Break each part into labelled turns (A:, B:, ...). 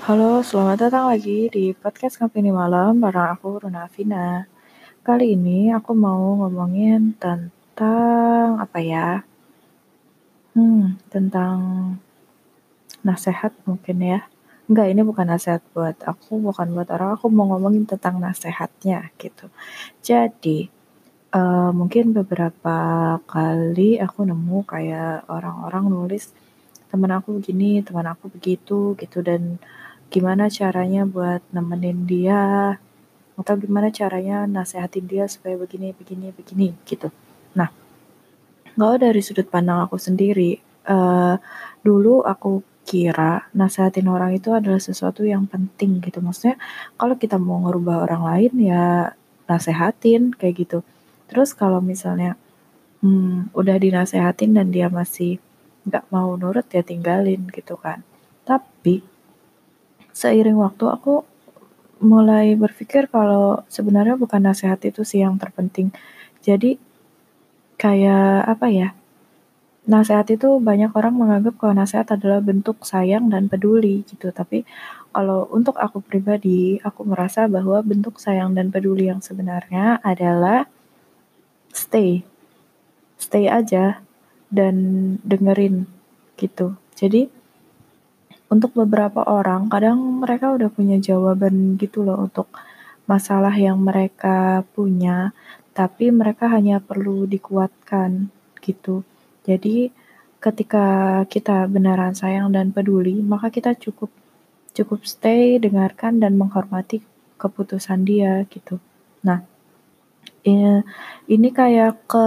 A: Halo, selamat datang lagi di podcast Ngopeni Malam bareng aku Runa Vina. Kali ini aku mau ngomongin tentang apa ya? Hmm, tentang nasehat mungkin ya. Enggak, ini bukan nasehat buat aku, bukan buat orang, aku mau ngomongin tentang nasehatnya gitu. Jadi, uh, mungkin beberapa kali aku nemu kayak orang-orang nulis temen aku begini, teman aku begitu gitu dan gimana caranya buat nemenin dia atau gimana caranya nasehatin dia supaya begini begini begini gitu. Nah, kalau dari sudut pandang aku sendiri, uh, dulu aku kira nasehatin orang itu adalah sesuatu yang penting gitu. Maksudnya kalau kita mau ngerubah orang lain ya nasehatin kayak gitu. Terus kalau misalnya hmm, udah dinasehatin dan dia masih nggak mau nurut ya tinggalin gitu kan. Tapi seiring waktu aku mulai berpikir kalau sebenarnya bukan nasihat itu sih yang terpenting. Jadi kayak apa ya? Nasihat itu banyak orang menganggap kalau nasihat adalah bentuk sayang dan peduli gitu. Tapi kalau untuk aku pribadi, aku merasa bahwa bentuk sayang dan peduli yang sebenarnya adalah stay. Stay aja dan dengerin gitu. Jadi untuk beberapa orang kadang mereka udah punya jawaban gitu loh untuk masalah yang mereka punya, tapi mereka hanya perlu dikuatkan gitu. Jadi ketika kita beneran sayang dan peduli, maka kita cukup cukup stay, dengarkan dan menghormati keputusan dia gitu. Nah, Iya, ini kayak ke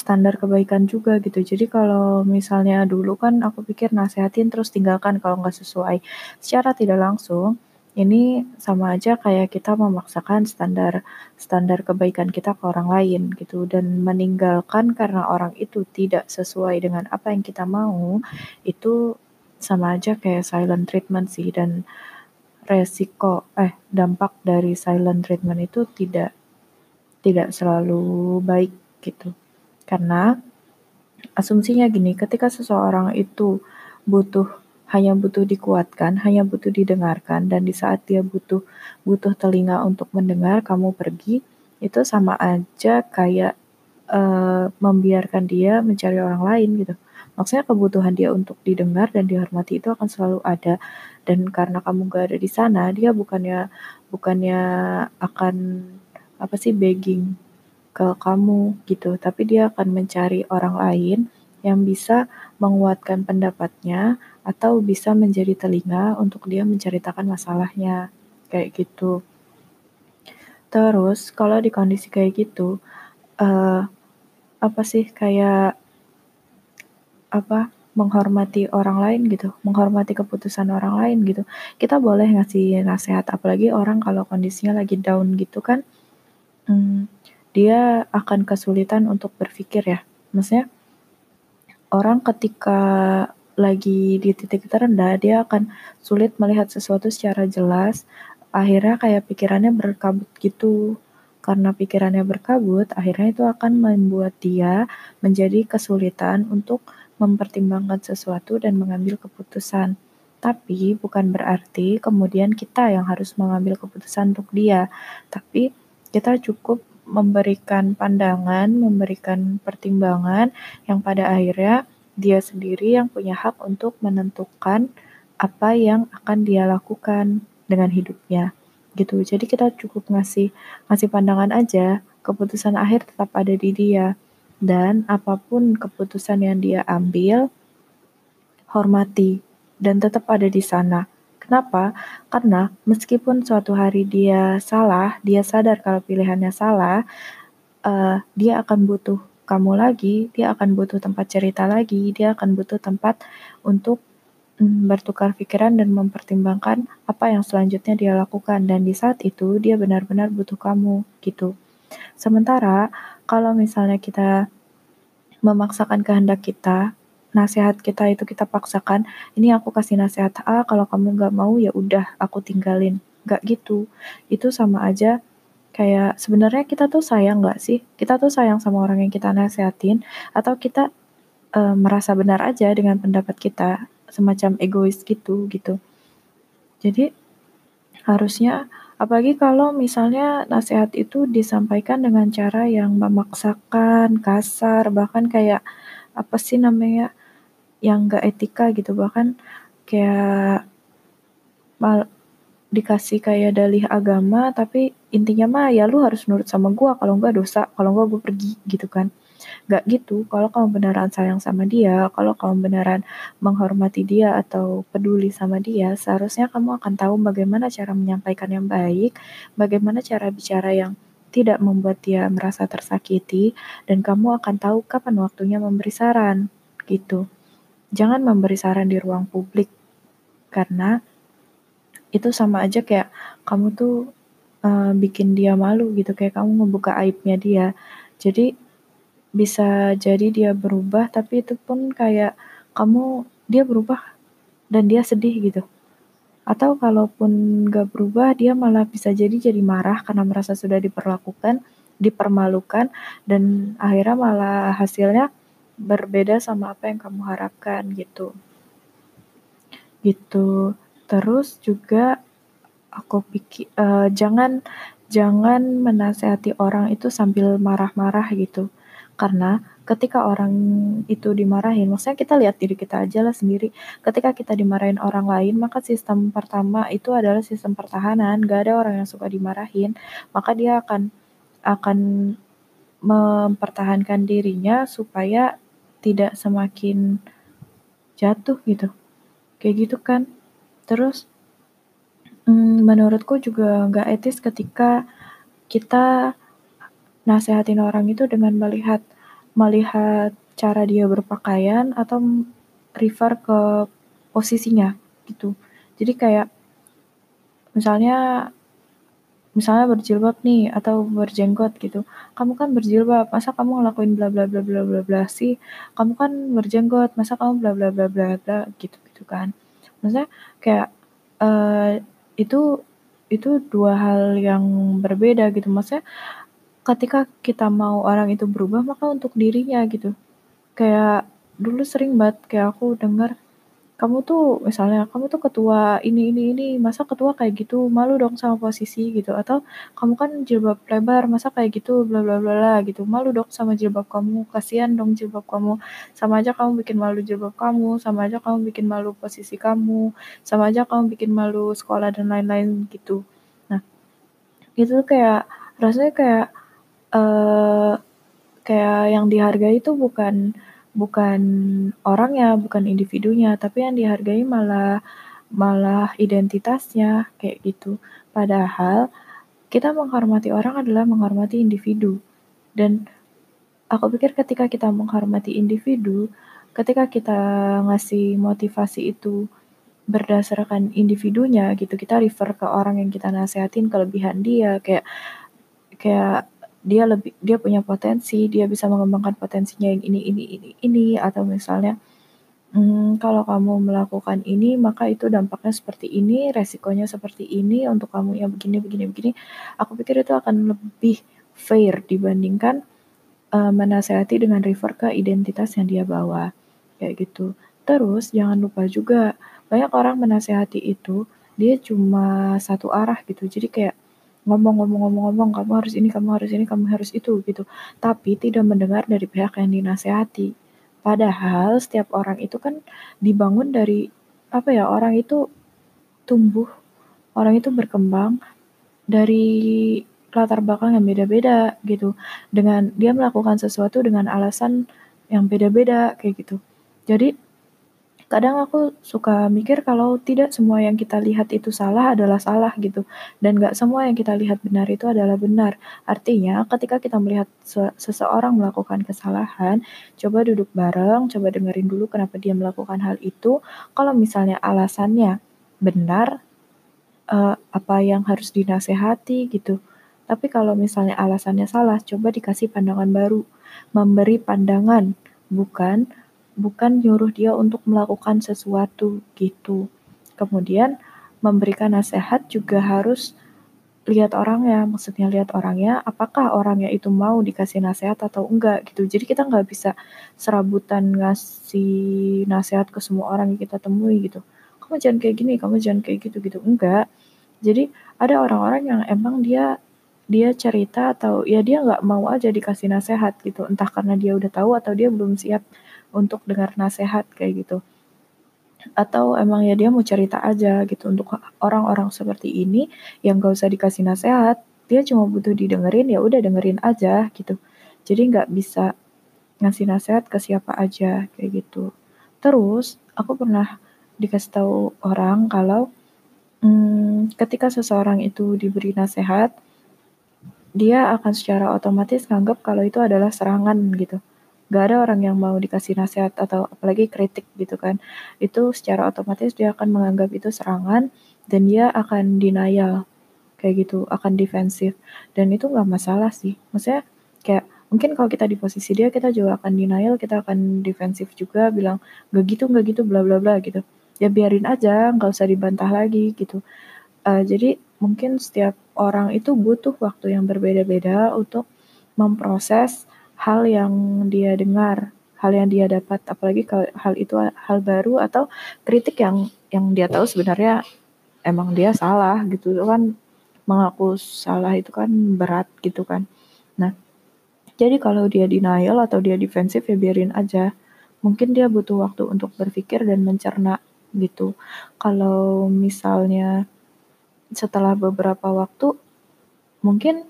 A: standar kebaikan juga gitu. Jadi kalau misalnya dulu kan aku pikir nasehatin terus tinggalkan kalau nggak sesuai. Secara tidak langsung, ini sama aja kayak kita memaksakan standar standar kebaikan kita ke orang lain gitu dan meninggalkan karena orang itu tidak sesuai dengan apa yang kita mau itu sama aja kayak silent treatment sih dan resiko eh dampak dari silent treatment itu tidak tidak selalu baik gitu. Karena asumsinya gini, ketika seseorang itu butuh hanya butuh dikuatkan, hanya butuh didengarkan dan di saat dia butuh butuh telinga untuk mendengar kamu pergi, itu sama aja kayak uh, membiarkan dia mencari orang lain gitu. Maksudnya kebutuhan dia untuk didengar dan dihormati itu akan selalu ada dan karena kamu gak ada di sana, dia bukannya bukannya akan apa sih begging ke kamu gitu, tapi dia akan mencari orang lain yang bisa menguatkan pendapatnya atau bisa menjadi telinga untuk dia menceritakan masalahnya kayak gitu. Terus kalau di kondisi kayak gitu, uh, apa sih kayak apa menghormati orang lain gitu, menghormati keputusan orang lain gitu. Kita boleh ngasih nasihat, apalagi orang kalau kondisinya lagi down gitu kan, hmm, dia akan kesulitan untuk berpikir ya. Maksudnya orang ketika lagi di titik terendah, dia akan sulit melihat sesuatu secara jelas. Akhirnya kayak pikirannya berkabut gitu. Karena pikirannya berkabut, akhirnya itu akan membuat dia menjadi kesulitan untuk mempertimbangkan sesuatu dan mengambil keputusan. Tapi bukan berarti kemudian kita yang harus mengambil keputusan untuk dia, tapi kita cukup memberikan pandangan, memberikan pertimbangan yang pada akhirnya dia sendiri yang punya hak untuk menentukan apa yang akan dia lakukan dengan hidupnya gitu. Jadi kita cukup ngasih ngasih pandangan aja, keputusan akhir tetap ada di dia dan apa pun keputusan yang dia ambil hormati dan tetap ada di sana Kenapa? Karena meskipun suatu hari dia salah, dia sadar kalau pilihannya salah, uh, dia akan butuh kamu lagi, dia akan butuh tempat cerita lagi, dia akan butuh tempat untuk um, bertukar pikiran dan mempertimbangkan apa yang selanjutnya dia lakukan dan di saat itu dia benar-benar butuh kamu gitu. Sementara kalau misalnya kita memaksakan kehendak kita nasihat kita itu kita paksakan, ini aku kasih nasihat A, kalau kamu nggak mau ya udah aku tinggalin. Nggak gitu. Itu sama aja kayak sebenarnya kita tuh sayang nggak sih? Kita tuh sayang sama orang yang kita nasihatin atau kita uh, merasa benar aja dengan pendapat kita, semacam egois gitu gitu. Jadi harusnya apalagi kalau misalnya nasihat itu disampaikan dengan cara yang memaksakan, kasar, bahkan kayak apa sih namanya yang gak etika gitu. Bahkan kayak mal dikasih kayak dalih agama tapi intinya mah ya lu harus nurut sama gua. Kalau enggak dosa kalau enggak gue pergi gitu kan. Gak gitu. Kalau kamu beneran sayang sama dia kalau kamu beneran menghormati dia atau peduli sama dia seharusnya kamu akan tahu bagaimana cara menyampaikan yang baik bagaimana cara bicara yang tidak membuat dia merasa tersakiti dan kamu akan tahu kapan waktunya memberi saran gitu jangan memberi saran di ruang publik karena itu sama aja kayak kamu tuh uh, bikin dia malu gitu kayak kamu membuka aibnya dia. Jadi bisa jadi dia berubah tapi itu pun kayak kamu dia berubah dan dia sedih gitu. Atau kalaupun gak berubah dia malah bisa jadi jadi marah karena merasa sudah diperlakukan dipermalukan dan akhirnya malah hasilnya berbeda sama apa yang kamu harapkan gitu gitu terus juga aku pikir uh, jangan jangan menasehati orang itu sambil marah-marah gitu karena ketika orang itu dimarahin, maksudnya kita lihat diri kita aja lah sendiri. Ketika kita dimarahin orang lain, maka sistem pertama itu adalah sistem pertahanan. Gak ada orang yang suka dimarahin, maka dia akan akan mempertahankan dirinya supaya tidak semakin jatuh gitu. Kayak gitu kan. Terus hmm, menurutku juga nggak etis ketika kita nasehatin orang itu dengan melihat melihat cara dia berpakaian atau refer ke posisinya gitu. Jadi kayak misalnya misalnya berjilbab nih atau berjenggot gitu. Kamu kan berjilbab, masa kamu ngelakuin bla bla bla bla bla bla sih? Kamu kan berjenggot, masa kamu bla bla bla bla bla gitu gitu kan. Maksudnya kayak uh, itu itu dua hal yang berbeda gitu. Maksudnya ketika kita mau orang itu berubah maka untuk dirinya gitu kayak dulu sering banget kayak aku dengar kamu tuh misalnya kamu tuh ketua ini ini ini masa ketua kayak gitu malu dong sama posisi gitu. Atau kamu kan jilbab lebar masa kayak gitu bla bla bla bla gitu. Malu dong sama jilbab kamu kasihan dong jilbab kamu. Sama aja kamu bikin malu jilbab kamu sama aja kamu bikin malu posisi kamu sama aja kamu bikin malu sekolah dan lain-lain gitu. Nah itu kayak rasanya kayak uh, kayak yang dihargai itu bukan bukan orangnya, bukan individunya, tapi yang dihargai malah malah identitasnya kayak gitu. Padahal kita menghormati orang adalah menghormati individu. Dan aku pikir ketika kita menghormati individu, ketika kita ngasih motivasi itu berdasarkan individunya gitu, kita refer ke orang yang kita nasehatin kelebihan dia kayak kayak dia lebih dia punya potensi, dia bisa mengembangkan potensinya yang ini ini ini ini atau misalnya hmm, kalau kamu melakukan ini maka itu dampaknya seperti ini, resikonya seperti ini untuk kamu yang begini begini begini. Aku pikir itu akan lebih fair dibandingkan uh, menasehati dengan refer ke identitas yang dia bawa kayak gitu. Terus jangan lupa juga banyak orang menasehati itu dia cuma satu arah gitu. Jadi kayak ngomong-ngomong-ngomong-ngomong kamu harus ini, kamu harus ini, kamu harus itu gitu. Tapi tidak mendengar dari pihak yang dinasehati. Padahal setiap orang itu kan dibangun dari apa ya? Orang itu tumbuh, orang itu berkembang dari latar belakang yang beda-beda gitu. Dengan dia melakukan sesuatu dengan alasan yang beda-beda kayak gitu. Jadi kadang aku suka mikir kalau tidak semua yang kita lihat itu salah adalah salah gitu. Dan gak semua yang kita lihat benar itu adalah benar. Artinya ketika kita melihat seseorang melakukan kesalahan coba duduk bareng coba dengerin dulu kenapa dia melakukan hal itu. Kalau misalnya alasannya benar uh, apa yang harus dinasehati gitu. Tapi kalau misalnya alasannya salah coba dikasih pandangan baru. Memberi pandangan bukan bukan nyuruh dia untuk melakukan sesuatu gitu. Kemudian memberikan nasihat juga harus lihat orangnya, maksudnya lihat orangnya, apakah orangnya itu mau dikasih nasihat atau enggak gitu. Jadi kita nggak bisa serabutan ngasih nasihat ke semua orang yang kita temui gitu. kamu jangan kayak gini, kamu jangan kayak gitu gitu. Enggak. Jadi ada orang-orang yang emang dia dia cerita atau ya dia nggak mau aja dikasih nasehat gitu. Entah karena dia udah tahu atau dia belum siap untuk dengar nasehat kayak gitu. Atau emang ya dia mau cerita aja gitu untuk orang-orang seperti ini yang gak usah dikasih nasehat, dia cuma butuh didengerin ya udah dengerin aja gitu. Jadi nggak bisa ngasih nasehat ke siapa aja kayak gitu. Terus aku pernah dikasih tahu orang kalau hmm, ketika seseorang itu diberi nasehat, dia akan secara otomatis nganggap kalau itu adalah serangan gitu. Gak ada orang yang mau dikasih nasihat atau apalagi kritik gitu kan. Itu secara otomatis dia akan menganggap itu serangan dan dia akan denial kayak gitu, akan defensif. Dan itu nggak masalah sih. Maksudnya kayak mungkin kalau kita di posisi dia kita juga akan denial, kita akan defensif juga bilang gak gitu gak gitu bla bla bla gitu. Ya biarin aja, nggak usah dibantah lagi gitu. Uh, jadi mungkin setiap orang itu butuh waktu yang berbeda-beda untuk memproses hal yang dia dengar, hal yang dia dapat, apalagi kalau hal itu hal baru atau kritik yang yang dia tahu sebenarnya emang dia salah gitu kan mengaku salah itu kan berat gitu kan. Nah, jadi kalau dia denial atau dia defensif ya biarin aja. Mungkin dia butuh waktu untuk berpikir dan mencerna gitu. Kalau misalnya setelah beberapa waktu mungkin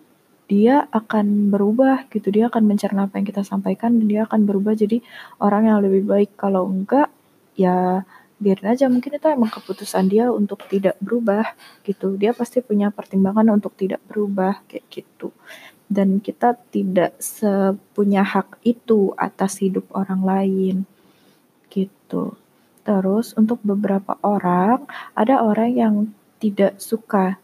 A: dia akan berubah gitu. Dia akan mencerna apa yang kita sampaikan dan dia akan berubah jadi orang yang lebih baik. Kalau enggak ya biarin aja. Mungkin itu emang keputusan dia untuk tidak berubah gitu. Dia pasti punya pertimbangan untuk tidak berubah kayak gitu. Dan kita tidak sepunya hak itu atas hidup orang lain gitu. Terus untuk beberapa orang ada orang yang tidak suka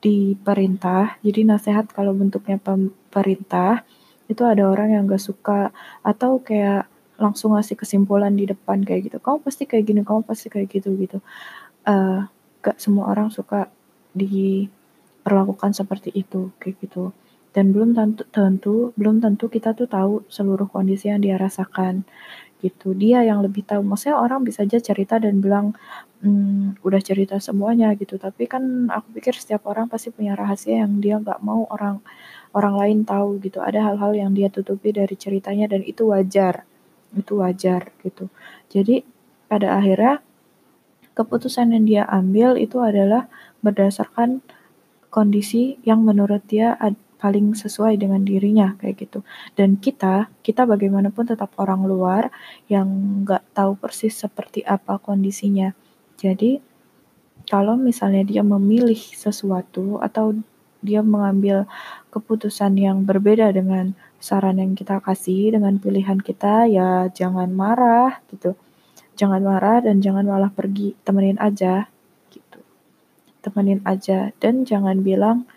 A: di perintah, jadi nasehat kalau bentuknya pemerintah, itu ada orang yang gak suka atau kayak langsung ngasih kesimpulan di depan kayak gitu. Kamu pasti kayak gini, kamu pasti kayak gitu gitu. Uh, gak semua orang suka diperlakukan seperti itu kayak gitu. Dan belum tentu, tentu belum tentu kita tuh tahu seluruh kondisi yang dia rasakan gitu. Dia yang lebih tahu. Maksudnya orang bisa aja cerita dan bilang hmm, udah cerita semuanya gitu tapi kan aku pikir setiap orang pasti punya rahasia yang dia nggak mau orang orang lain tahu gitu ada hal-hal yang dia tutupi dari ceritanya dan itu wajar itu wajar gitu jadi pada akhirnya keputusan yang dia ambil itu adalah berdasarkan kondisi yang menurut dia paling sesuai dengan dirinya kayak gitu dan kita kita bagaimanapun tetap orang luar yang nggak tahu persis seperti apa kondisinya jadi, kalau misalnya dia memilih sesuatu atau dia mengambil keputusan yang berbeda dengan saran yang kita kasih, dengan pilihan kita, ya jangan marah gitu. Jangan marah dan jangan malah pergi, temenin aja gitu. Temenin aja dan jangan bilang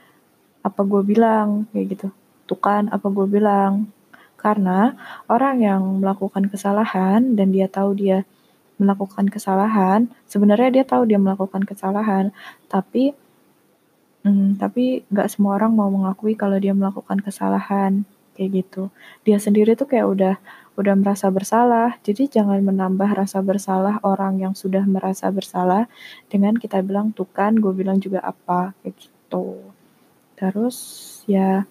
A: apa gue bilang kayak gitu. Tuh kan apa gue bilang. Karena orang yang melakukan kesalahan dan dia tahu dia melakukan kesalahan, sebenarnya dia tahu dia melakukan kesalahan, tapi hmm, tapi nggak semua orang mau mengakui kalau dia melakukan kesalahan kayak gitu. Dia sendiri tuh kayak udah udah merasa bersalah. Jadi jangan menambah rasa bersalah orang yang sudah merasa bersalah dengan kita bilang tuh kan, gue bilang juga apa kayak gitu. Terus ya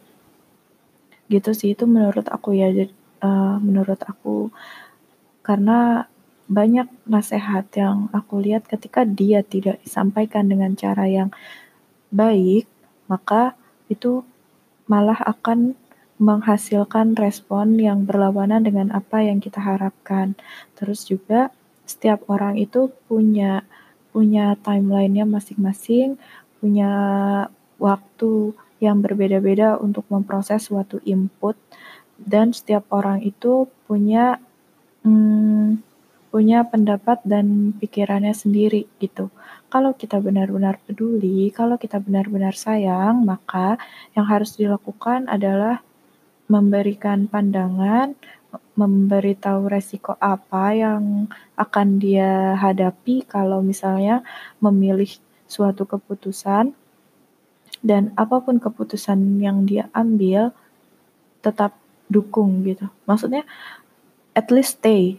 A: gitu sih itu menurut aku ya. Uh, menurut aku karena banyak nasihat yang aku lihat ketika dia tidak disampaikan dengan cara yang baik, maka itu malah akan menghasilkan respon yang berlawanan dengan apa yang kita harapkan. Terus juga setiap orang itu punya punya timelinenya masing-masing, punya waktu yang berbeda-beda untuk memproses suatu input dan setiap orang itu punya hmm, punya pendapat dan pikirannya sendiri gitu. Kalau kita benar-benar peduli, kalau kita benar-benar sayang, maka yang harus dilakukan adalah memberikan pandangan, memberitahu resiko apa yang akan dia hadapi kalau misalnya memilih suatu keputusan dan apa pun keputusan yang dia ambil tetap dukung gitu. Maksudnya at least stay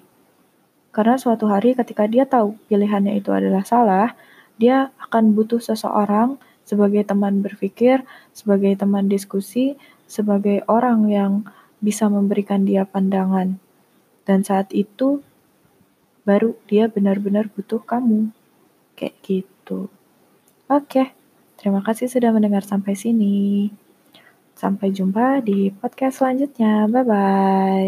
A: Karena suatu hari ketika dia tahu pilihannya itu adalah salah, dia akan butuh seseorang sebagai teman berpikir, sebagai teman diskusi, sebagai orang yang bisa memberikan dia pandangan. Dan saat itu baru dia benar-benar butuh kamu. Kayak gitu. Oke, terima kasih sudah mendengar sampai sini. Sampai jumpa di podcast selanjutnya. Bye bye.